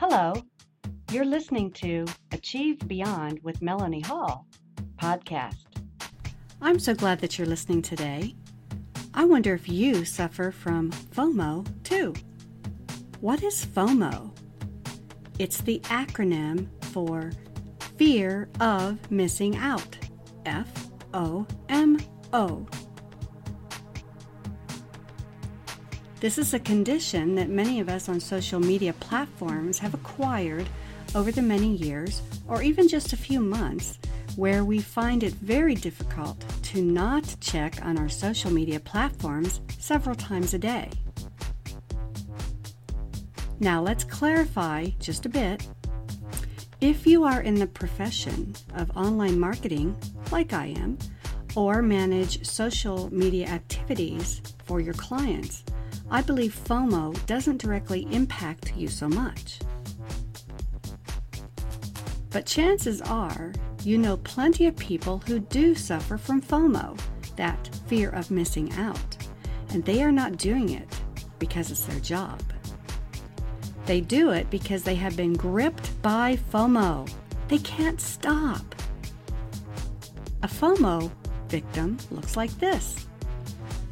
Hello, you're listening to Achieve Beyond with Meloney Hall podcast. I'm so glad that you're listening today. I wonder if you suffer from FOMO too. What is FOMO? It's the acronym for Fear of Missing Out. F O M O. This is a condition that many of us on social media platforms have acquired over the many years, or even just a few months, where we find it very difficult to not check on our social media platforms several times a day. Now, let's clarify just a bit. If you are in the profession of online marketing, like I am, or manage social media activities for your clients, I believe FOMO doesn't directly impact you so much. But chances are you know plenty of people who do suffer from FOMO, that fear of missing out, and they are not doing it because it's their job. They do it because they have been gripped by FOMO. They can't stop. A FOMO victim looks like this.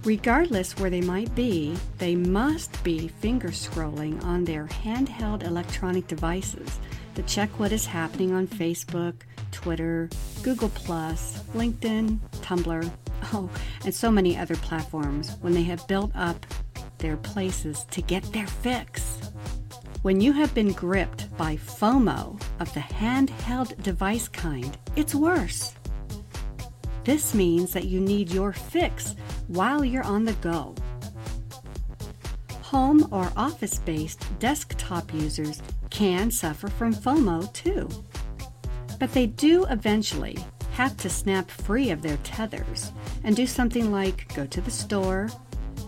Regardless where they might be, they must be finger scrolling on their handheld electronic devices to check what is happening on Facebook, Twitter, Google, LinkedIn, Tumblr, oh, and so many other platforms when they have built up their places to get their fix. When you have been gripped by FOMO of the handheld device kind, it's worse. This means that you need your fix while you're on the go. Home or office based desktop users can suffer from FOMO too. But they do eventually have to snap free of their tethers and do something like go to the store,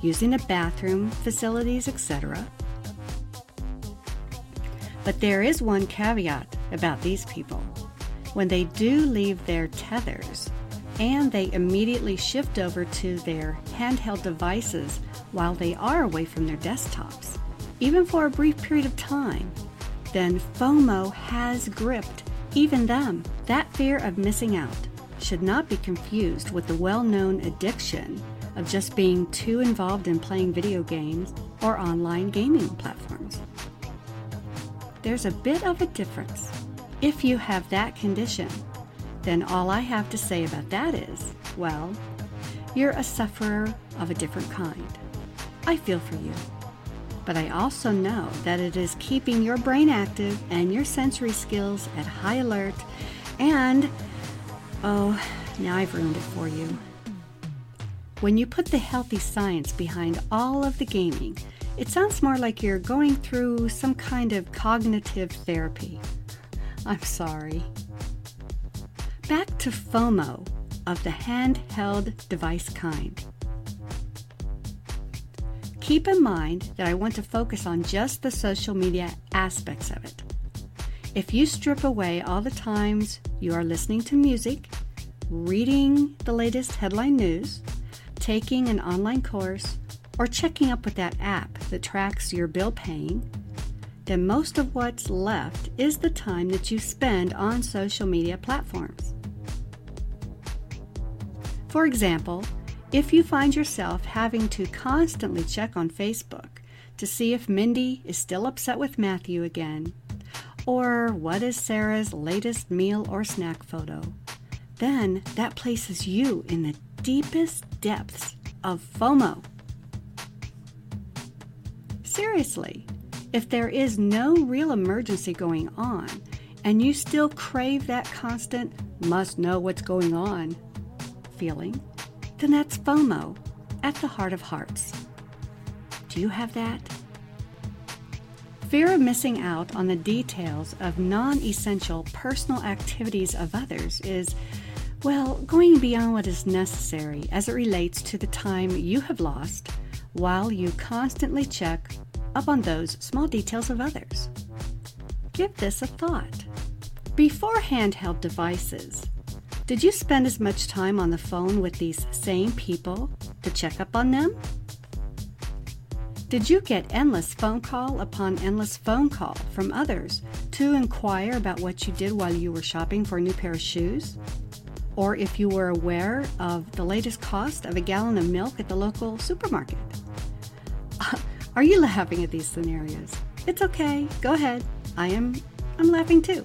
using a bathroom, facilities, etc. But there is one caveat about these people. When they do leave their tethers, and they immediately shift over to their handheld devices while they are away from their desktops, even for a brief period of time, then FOMO has gripped even them. That fear of missing out should not be confused with the well known addiction of just being too involved in playing video games or online gaming platforms. There's a bit of a difference. If you have that condition, then all I have to say about that is, well, you're a sufferer of a different kind. I feel for you. But I also know that it is keeping your brain active and your sensory skills at high alert. And, oh, now I've ruined it for you. When you put the healthy science behind all of the gaming, it sounds more like you're going through some kind of cognitive therapy. I'm sorry. Back to FOMO of the handheld device kind. Keep in mind that I want to focus on just the social media aspects of it. If you strip away all the times you are listening to music, reading the latest headline news, taking an online course, or checking up with that app that tracks your bill paying, then most of what's left is the time that you spend on social media platforms. For example, if you find yourself having to constantly check on Facebook to see if Mindy is still upset with Matthew again, or what is Sarah's latest meal or snack photo, then that places you in the deepest depths of FOMO. Seriously, if there is no real emergency going on and you still crave that constant must know what's going on feeling, then that's FOMO at the heart of hearts. Do you have that? Fear of missing out on the details of non essential personal activities of others is, well, going beyond what is necessary as it relates to the time you have lost while you constantly check up on those small details of others. Give this a thought. Before handheld devices, did you spend as much time on the phone with these same people to check up on them? Did you get endless phone call upon endless phone call from others to inquire about what you did while you were shopping for a new pair of shoes? Or if you were aware of the latest cost of a gallon of milk at the local supermarket? Are you laughing at these scenarios? It's okay. Go ahead. I am I'm laughing too.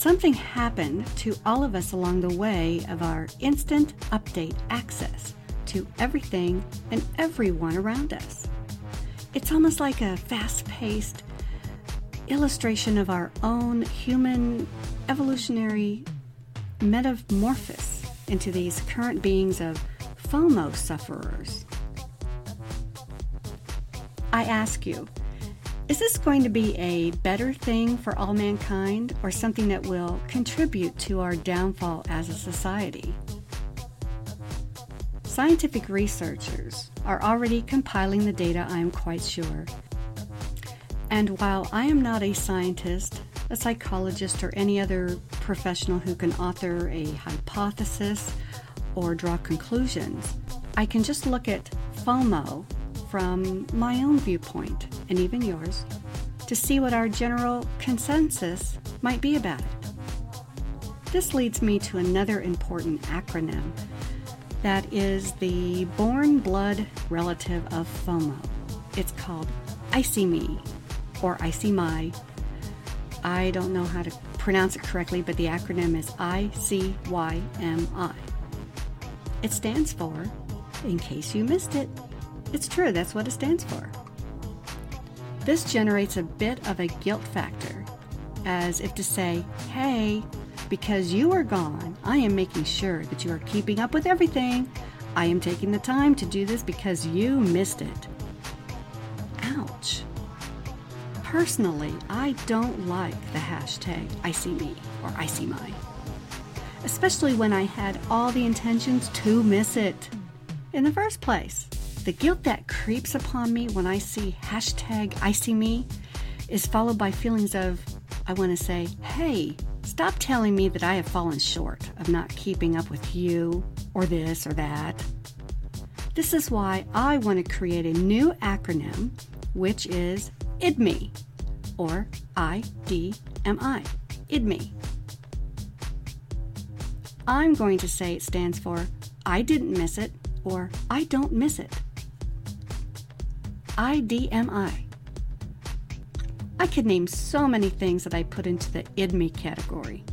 Something happened to all of us along the way of our instant update access to everything and everyone around us. It's almost like a fast paced illustration of our own human evolutionary metamorphosis into these current beings of FOMO sufferers. I ask you, is this going to be a better thing for all mankind or something that will contribute to our downfall as a society? Scientific researchers are already compiling the data, I am quite sure. And while I am not a scientist, a psychologist, or any other professional who can author a hypothesis or draw conclusions, I can just look at FOMO from my own viewpoint, and even yours, to see what our general consensus might be about it. This leads me to another important acronym that is the born blood relative of FOMO. It's called ICYMI or ICYMI. I don't know how to pronounce it correctly, but the acronym is ICYMI. It stands for, in case you missed it, it's true, that's what it stands for. This generates a bit of a guilt factor, as if to say, hey, because you are gone, I am making sure that you are keeping up with everything. I am taking the time to do this because you missed it. Ouch. Personally, I don't like the hashtag I see me or I see my, especially when I had all the intentions to miss it in the first place. The guilt that creeps upon me when I see hashtag I see me is followed by feelings of, I want to say, hey, stop telling me that I have fallen short of not keeping up with you or this or that. This is why I want to create a new acronym, which is IDMI, or I-D-M-I, IDMI. I'm going to say it stands for I didn't miss it or I don't miss it. IDMI. I could name so many things that I put into the IDMI category.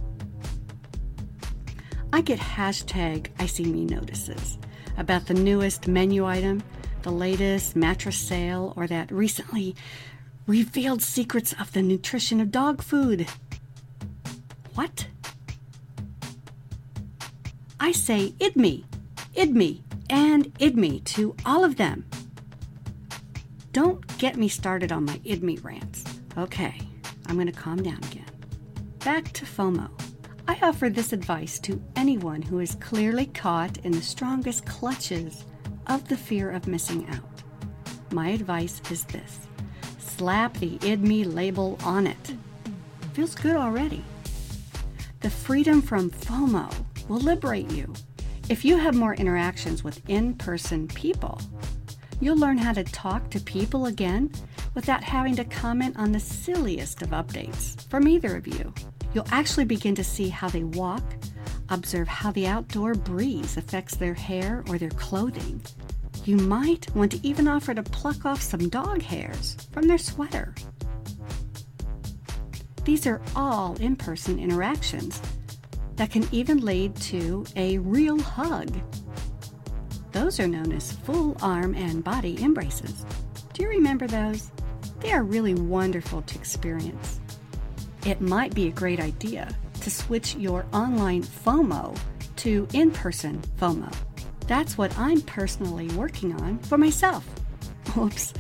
I get hashtag I see me notices about the newest menu item, the latest mattress sale, or that recently revealed secrets of the nutrition of dog food. What? I say IDMI, IDMI, and IDMI to all of them. Don't get me started on my IDMI rants. Okay, I'm going to calm down again. Back to FOMO. I offer this advice to anyone who is clearly caught in the strongest clutches of the fear of missing out. My advice is this slap the IDMI label on it. Feels good already. The freedom from FOMO will liberate you. If you have more interactions with in person people, You'll learn how to talk to people again without having to comment on the silliest of updates from either of you. You'll actually begin to see how they walk, observe how the outdoor breeze affects their hair or their clothing. You might want to even offer to pluck off some dog hairs from their sweater. These are all in person interactions that can even lead to a real hug those are known as full arm and body embraces. Do you remember those? They are really wonderful to experience. It might be a great idea to switch your online FOMO to in person FOMO. That's what I'm personally working on for myself. Oops,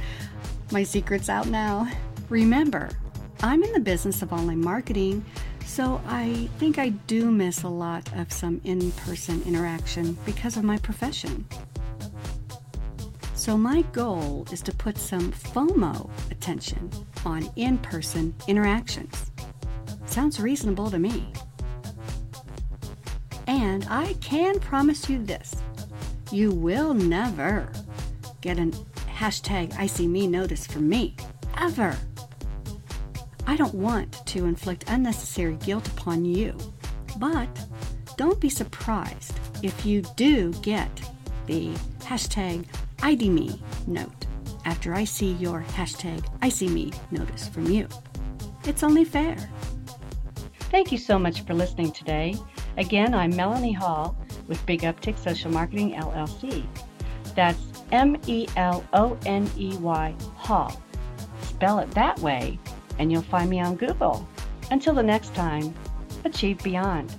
my secret's out now. Remember, I'm in the business of online marketing, so I think I do miss a lot of some in person interaction because of my profession. So, my goal is to put some FOMO attention on in person interactions. Sounds reasonable to me. And I can promise you this you will never get a hashtag I see me notice from me. Ever. I don't want to inflict unnecessary guilt upon you, but don't be surprised if you do get the hashtag ID me note after I see your hashtag I see me notice from you. It's only fair. Thank you so much for listening today. Again, I'm Meloney Hall with Big Uptick Social Marketing LLC. That's M E L O N E Y Hall. Spell it that way, and you'll find me on Google. Until the next time, achieve beyond.